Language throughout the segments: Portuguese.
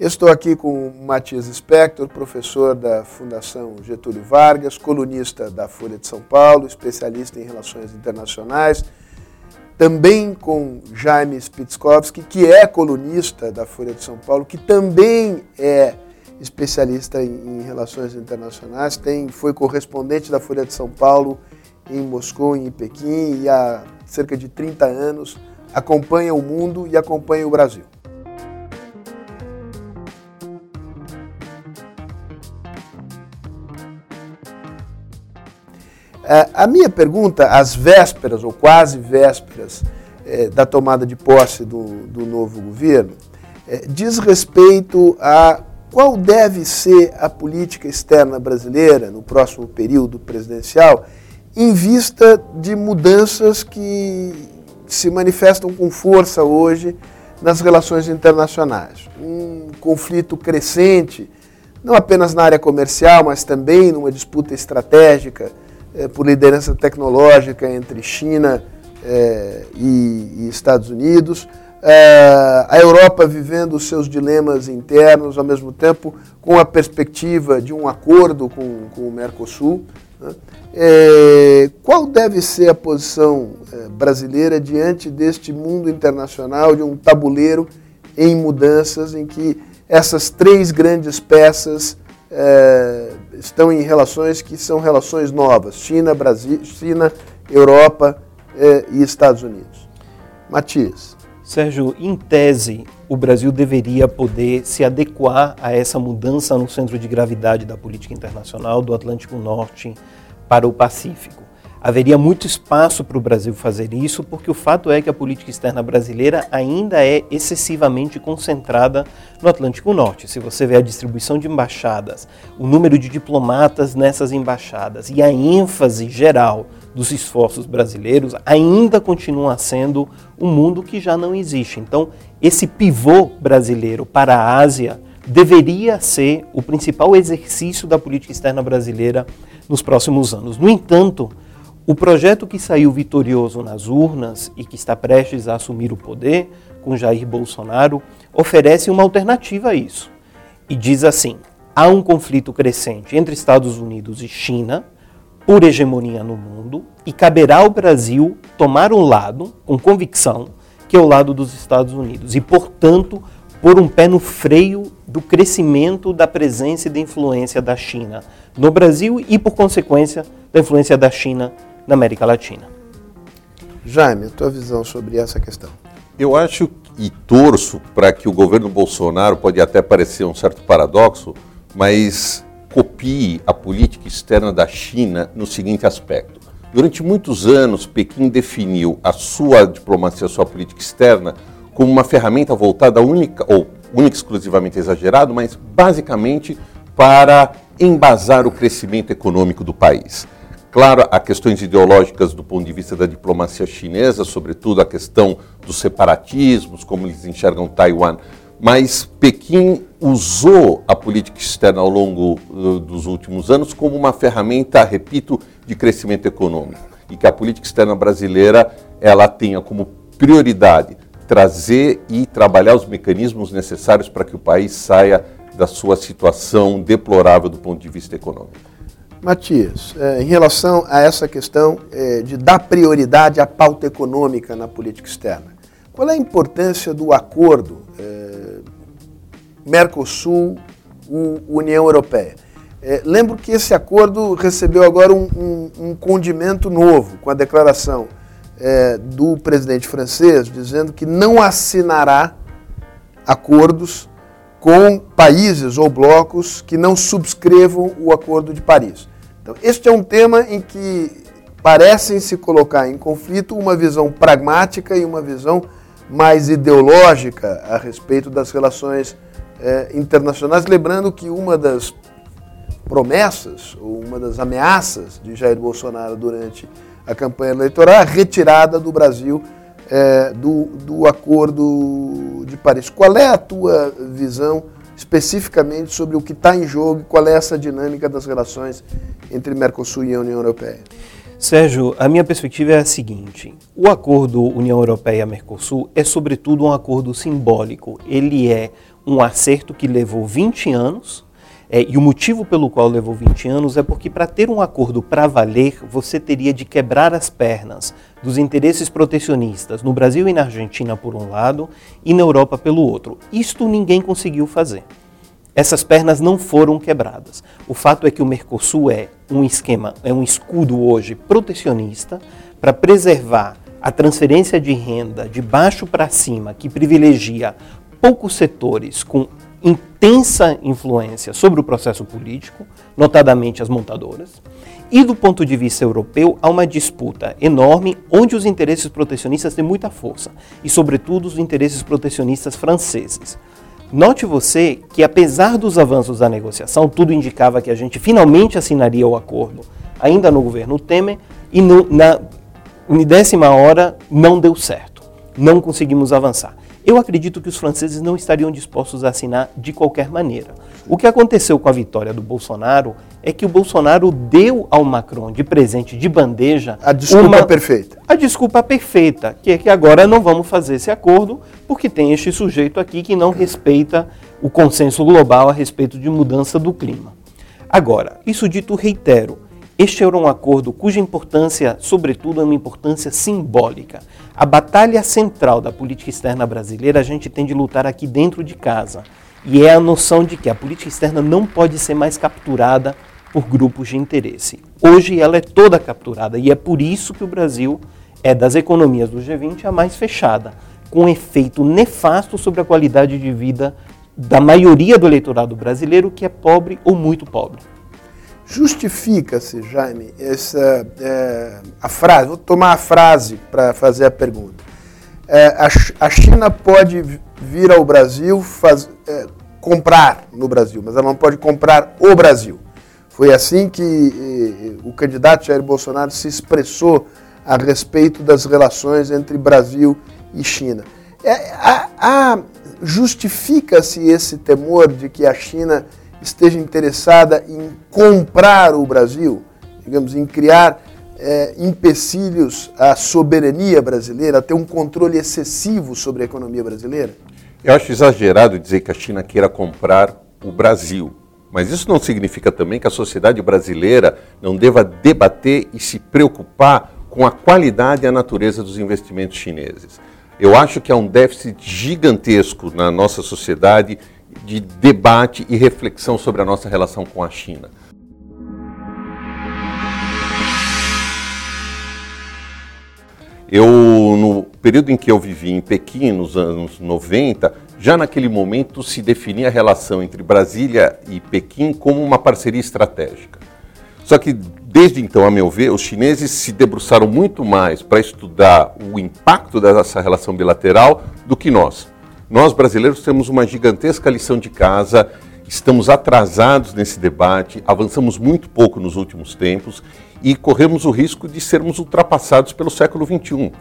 Estou aqui com o Matias Spector, professor da Fundação Getúlio Vargas, colunista da Folha de São Paulo, especialista em relações internacionais. Também com Jaime Spitzkowski, que é colunista da Folha de São Paulo, que também é especialista em, relações internacionais, tem, foi correspondente da Folha de São Paulo em Moscou em Pequim e há cerca de 30 anos acompanha o mundo e acompanha o Brasil. A minha pergunta, às vésperas ou quase vésperas é, da tomada de posse do, do novo governo, é, diz respeito a qual deve ser a política externa brasileira no próximo período presidencial, em vista de mudanças que se manifestam com força hoje nas relações internacionais. Um conflito crescente, não apenas na área comercial, mas também numa disputa estratégica eh, por liderança tecnológica entre China eh, e, e Estados Unidos é, a Europa vivendo os seus dilemas internos, ao mesmo tempo com a perspectiva de um acordo com, com o Mercosul. Né? É, qual deve ser a posição é, brasileira diante deste mundo internacional, de um tabuleiro em mudanças, em que essas três grandes peças é, estão em relações que são relações novas: China, Brasil, China, Europa é, e Estados Unidos? Matias. Sérgio, em tese, o Brasil deveria poder se adequar a essa mudança no centro de gravidade da política internacional do Atlântico Norte para o Pacífico. Haveria muito espaço para o Brasil fazer isso, porque o fato é que a política externa brasileira ainda é excessivamente concentrada no Atlântico Norte. Se você vê a distribuição de embaixadas, o número de diplomatas nessas embaixadas e a ênfase geral dos esforços brasileiros ainda continua sendo um mundo que já não existe. Então, esse pivô brasileiro para a Ásia deveria ser o principal exercício da política externa brasileira nos próximos anos. No entanto, o projeto que saiu vitorioso nas urnas e que está prestes a assumir o poder, com Jair Bolsonaro, oferece uma alternativa a isso. E diz assim: há um conflito crescente entre Estados Unidos e China por hegemonia no mundo e caberá ao Brasil tomar um lado, com convicção, que é o lado dos Estados Unidos e, portanto, pôr um pé no freio do crescimento da presença e da influência da China no Brasil e, por consequência, da influência da China na América Latina. Jaime, a tua visão sobre essa questão? Eu acho e torço para que o governo Bolsonaro, pode até parecer um certo paradoxo, mas copie a política externa da China no seguinte aspecto. Durante muitos anos, Pequim definiu a sua diplomacia, a sua política externa, como uma ferramenta voltada única, ou única exclusivamente exagerado, mas basicamente para embasar o crescimento econômico do país. Claro, há questões ideológicas do ponto de vista da diplomacia chinesa, sobretudo a questão dos separatismos, como eles enxergam Taiwan, mas Pequim usou a política externa ao longo uh, dos últimos anos como uma ferramenta, repito, de crescimento econômico e que a política externa brasileira ela tenha como prioridade trazer e trabalhar os mecanismos necessários para que o país saia da sua situação deplorável do ponto de vista econômico. Matias, é, em relação a essa questão é, de dar prioridade à pauta econômica na política externa, qual é a importância do acordo é, Mercosul-União Europeia? Lembro que esse acordo recebeu agora um, um, um condimento novo, com a declaração do presidente francês dizendo que não assinará acordos com países ou blocos que não subscrevam o Acordo de Paris. Então, este é um tema em que parecem se colocar em conflito uma visão pragmática e uma visão mais ideológica a respeito das relações eh, internacionais, lembrando que uma das promessas, ou uma das ameaças de Jair Bolsonaro durante a campanha eleitoral é a retirada do Brasil eh, do, do Acordo de Paris. Qual é a tua visão especificamente sobre o que está em jogo e qual é essa dinâmica das relações entre Mercosul e a União Europeia? Sérgio, a minha perspectiva é a seguinte: o acordo União Europeia-Mercosul é, sobretudo, um acordo simbólico. Ele é um acerto que levou 20 anos, é, e o motivo pelo qual levou 20 anos é porque, para ter um acordo para valer, você teria de quebrar as pernas dos interesses protecionistas no Brasil e na Argentina, por um lado, e na Europa, pelo outro. Isto ninguém conseguiu fazer. Essas pernas não foram quebradas. O fato é que o Mercosul é um esquema, é um escudo hoje protecionista para preservar a transferência de renda de baixo para cima, que privilegia poucos setores com intensa influência sobre o processo político, notadamente as montadoras. E do ponto de vista europeu, há uma disputa enorme onde os interesses protecionistas têm muita força, e sobretudo os interesses protecionistas franceses. Note você que, apesar dos avanços da negociação, tudo indicava que a gente finalmente assinaria o acordo, ainda no governo Temer, e no, na unidécima hora não deu certo. Não conseguimos avançar. Eu acredito que os franceses não estariam dispostos a assinar de qualquer maneira. O que aconteceu com a vitória do Bolsonaro é que o Bolsonaro deu ao Macron de presente de bandeja a desculpa uma, perfeita. A desculpa perfeita, que é que agora não vamos fazer esse acordo porque tem este sujeito aqui que não respeita o consenso global a respeito de mudança do clima. Agora, isso dito, reitero, este era um acordo cuja importância, sobretudo, é uma importância simbólica. A batalha central da política externa brasileira a gente tem de lutar aqui dentro de casa. E é a noção de que a política externa não pode ser mais capturada por grupos de interesse. Hoje ela é toda capturada e é por isso que o Brasil é das economias do G20 a mais fechada, com efeito nefasto sobre a qualidade de vida da maioria do eleitorado brasileiro que é pobre ou muito pobre. Justifica-se, Jaime, essa é, a frase, vou tomar a frase para fazer a pergunta. É, a, China pode vir ao Brasil faz, é, comprar no Brasil, mas ela não pode comprar o Brasil. Foi assim que o candidato Jair Bolsonaro se expressou a respeito das relações entre Brasil e China. É, Justifica-se esse temor de que a China esteja interessada em comprar o Brasil, digamos, em criar é, empecilhos à soberania brasileira, a ter um controle excessivo sobre a economia brasileira? Eu acho exagerado dizer que a China queira comprar o Brasil. Mas isso não significa também que a sociedade brasileira não deva debater e se preocupar com a qualidade e a natureza dos investimentos chineses. Eu acho que há um déficit gigantesco na nossa sociedade de debate e reflexão sobre a nossa relação com a China. Eu, no período em que eu vivi em Pequim, nos anos 90, já naquele momento se definia a relação entre Brasília e Pequim como uma parceria estratégica. Só que, desde então, a meu ver, os chineses se debruçaram muito mais para estudar o impacto dessa relação bilateral do que nós. Nós, brasileiros, temos uma gigantesca lição de casa, estamos atrasados nesse debate, avançamos muito pouco nos últimos tempos e corremos o risco de sermos ultrapassados pelo século XXI.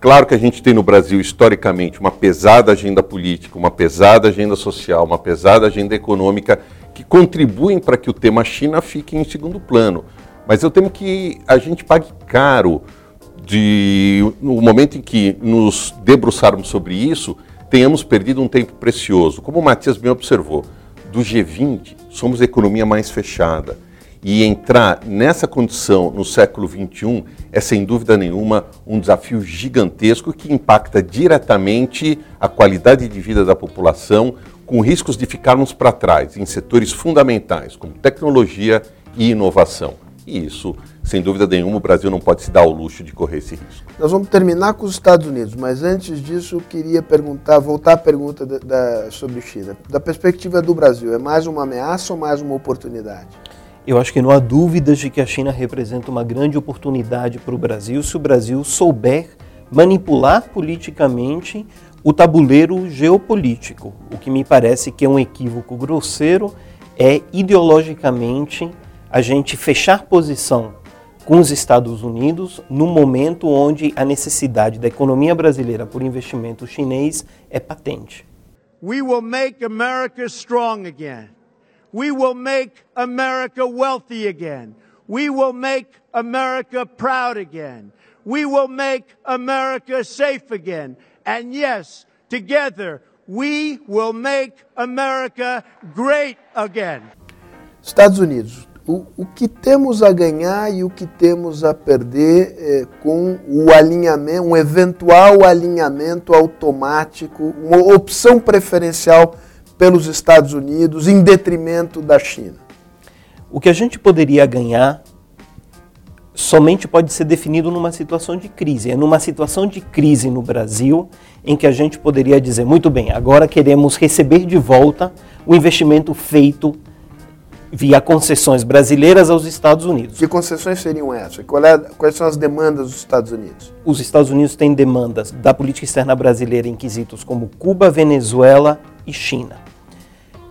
Claro que a gente tem no Brasil, historicamente, uma pesada agenda política, uma pesada agenda social, uma pesada agenda econômica que contribuem para que o tema China fique em segundo plano. Mas eu temo que a gente pague caro de, no momento em que nos debruçarmos sobre isso, tenhamos perdido um tempo precioso. Como o Matias bem observou, do G20 somos a economia mais fechada. E entrar nessa condição no século XXI é, sem dúvida nenhuma, um desafio gigantesco que impacta diretamente a qualidade de vida da população, com riscos de ficarmos para trás em setores fundamentais como tecnologia e inovação. E isso sem dúvida nenhuma, o Brasil não pode se dar ao luxo de correr esse risco. Nós vamos terminar com os Estados Unidos, mas antes disso eu queria perguntar, voltar à pergunta da, da, sobre China. Da perspectiva do Brasil, é mais uma ameaça ou mais uma oportunidade? Eu acho que não há dúvidas de que a China representa uma grande oportunidade para o Brasil se o Brasil souber manipular politicamente o tabuleiro geopolítico. O que me parece que é um equívoco grosseiro é ideologicamente a gente fechar posição com os Estados Unidos no momento onde a necessidade da economia brasileira por investimento chinês é patente. We will make America strong again. We will make America wealthy again. We will make America proud again. We will make America safe again. And yes, together, we will make America great again. Estados Unidos, o, o, que temos a ganhar e o que temos a perder é, com o alinhamento, um eventual alinhamento automático, uma opção preferencial pelos Estados Unidos em detrimento da China? O que a gente poderia ganhar somente pode ser definido numa situação de crise. É numa situação de crise no Brasil em que a gente poderia dizer, muito bem, agora queremos receber de volta o investimento feito via concessões brasileiras aos Estados Unidos. Que concessões seriam essas? É, quais são as demandas dos Estados Unidos? Os Estados Unidos têm demandas da política externa brasileira em quesitos como Cuba, Venezuela e China.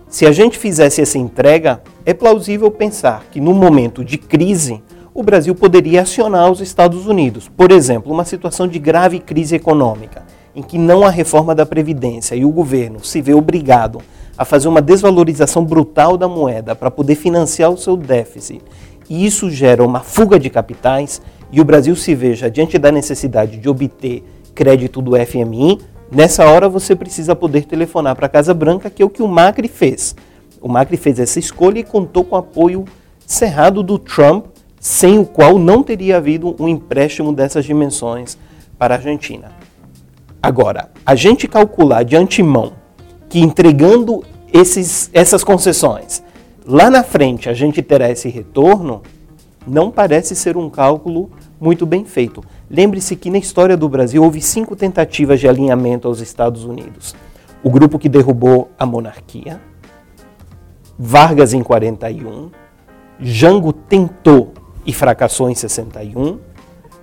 Se a gente fizesse essa entrega, é plausível pensar que no momento de crise, o Brasil poderia acionar os Estados Unidos. Por exemplo, uma situação de grave crise econômica, em que não há reforma da Previdência e o governo se vê obrigado a fazer uma desvalorização brutal da moeda para poder financiar o seu déficit. E isso gera uma fuga de capitais e o Brasil se veja diante da necessidade de obter crédito do FMI, Nessa hora você precisa poder telefonar para a Casa Branca, que é o que o Macri fez. O Macri fez essa escolha e contou com o apoio cerrado do Trump, sem o qual não teria havido um empréstimo dessas dimensões para a Argentina. Agora, a gente calcular de antemão que entregando esses, essas concessões, lá na frente a gente terá esse retorno, não parece ser um cálculo muito bem feito. Lembre-se que na história do Brasil houve cinco tentativas de alinhamento aos Estados Unidos. O grupo que derrubou a monarquia, Vargas em 41, Jango tentou e fracassou em 61.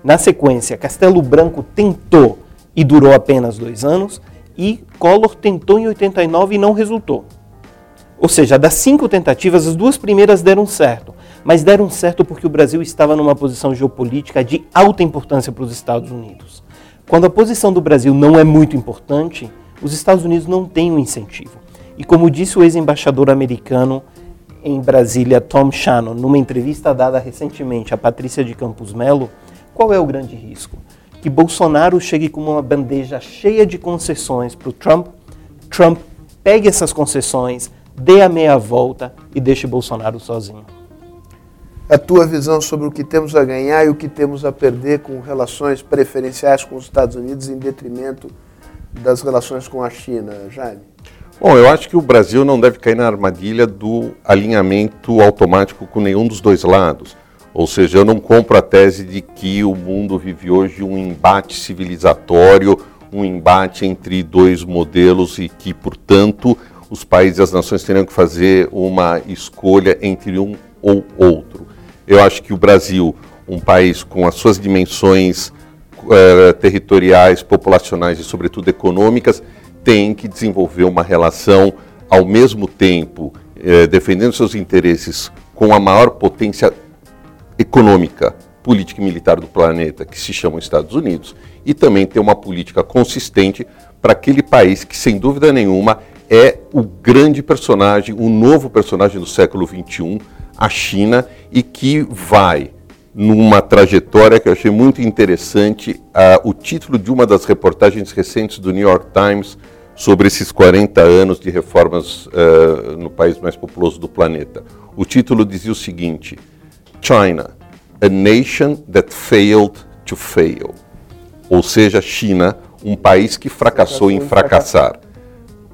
Na sequência, Castelo Branco tentou e durou apenas dois anos. E Collor tentou em 89 e não resultou. Ou seja, das cinco tentativas, as duas primeiras deram certo mas deram certo porque o Brasil estava numa posição geopolítica de alta importância para os Estados Unidos. Quando a posição do Brasil não é muito importante, os Estados Unidos não têm um incentivo. E como disse o ex-embaixador americano em Brasília, Tom Shannon, numa entrevista dada recentemente a Patrícia de Campos Melo, qual é o grande risco? Que Bolsonaro chegue com uma bandeja cheia de concessões para o Trump, Trump pegue essas concessões, dê a meia volta e deixe Bolsonaro sozinho a tua visão sobre o que temos a ganhar e o que temos a perder com relações preferenciais com os Estados Unidos em detrimento das relações com a China, Jaime? Bom, eu acho que o Brasil não deve cair na armadilha do alinhamento automático com nenhum dos dois lados. Ou seja, eu não compro a tese de que o mundo vive hoje um embate civilizatório, um embate entre dois modelos e que, portanto, os países e as nações teriam que fazer uma escolha entre um ou outro. Eu acho que o Brasil, um país com as suas dimensões uh, territoriais, populacionais e, sobretudo, econômicas, tem que desenvolver uma relação ao mesmo tempo uh, defendendo seus interesses com a maior potência econômica, política e militar do planeta, que se chama Estados Unidos, e também ter uma política consistente para aquele país que, sem dúvida nenhuma, é o grande personagem, o novo personagem do século XXI, a China e que vai numa trajetória que eu achei muito interessante, uh, o título de uma das reportagens recentes do New York Times sobre esses 40 anos de reformas uh, no país mais populoso do planeta. O título dizia o seguinte: China, a nation that failed to fail. Ou seja, China, um país que fracassou em fracassar.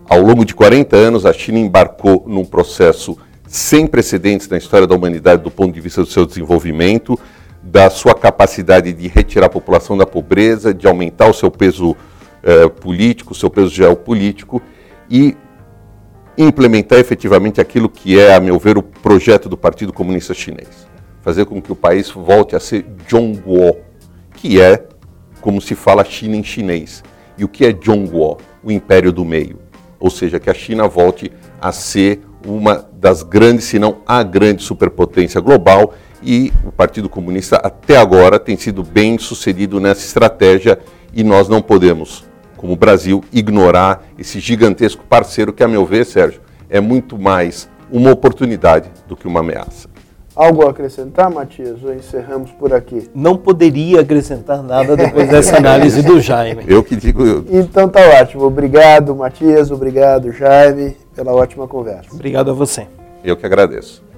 Ao longo de 40 anos, a China embarcou num processo sem precedentes na história da humanidade do ponto de vista do seu desenvolvimento, da sua capacidade de retirar a população da pobreza, de aumentar o seu peso eh, político, o seu peso geopolítico e implementar efetivamente aquilo que é, a meu ver, o projeto do Partido Comunista Chinês. Fazer com que o país volte a ser Zhongguo, que é como se fala China em chinês. E o que é Zhongguo? O império do meio. Ou seja, que a China volte a ser uma das grandes, se não a grande superpotência global, e o Partido Comunista até agora tem sido bem sucedido nessa estratégia e nós não podemos, como Brasil, ignorar esse gigantesco parceiro que, a meu ver, Sérgio, é muito mais uma oportunidade do que uma ameaça. Algo a acrescentar, Matias, ou encerramos por aqui? Não poderia acrescentar nada depois dessa análise do Jaime. Eu que digo. Eu... Então tá ótimo. Obrigado, Matias. Obrigado, Jaime, pela ótima conversa. Obrigado a você. Eu que agradeço.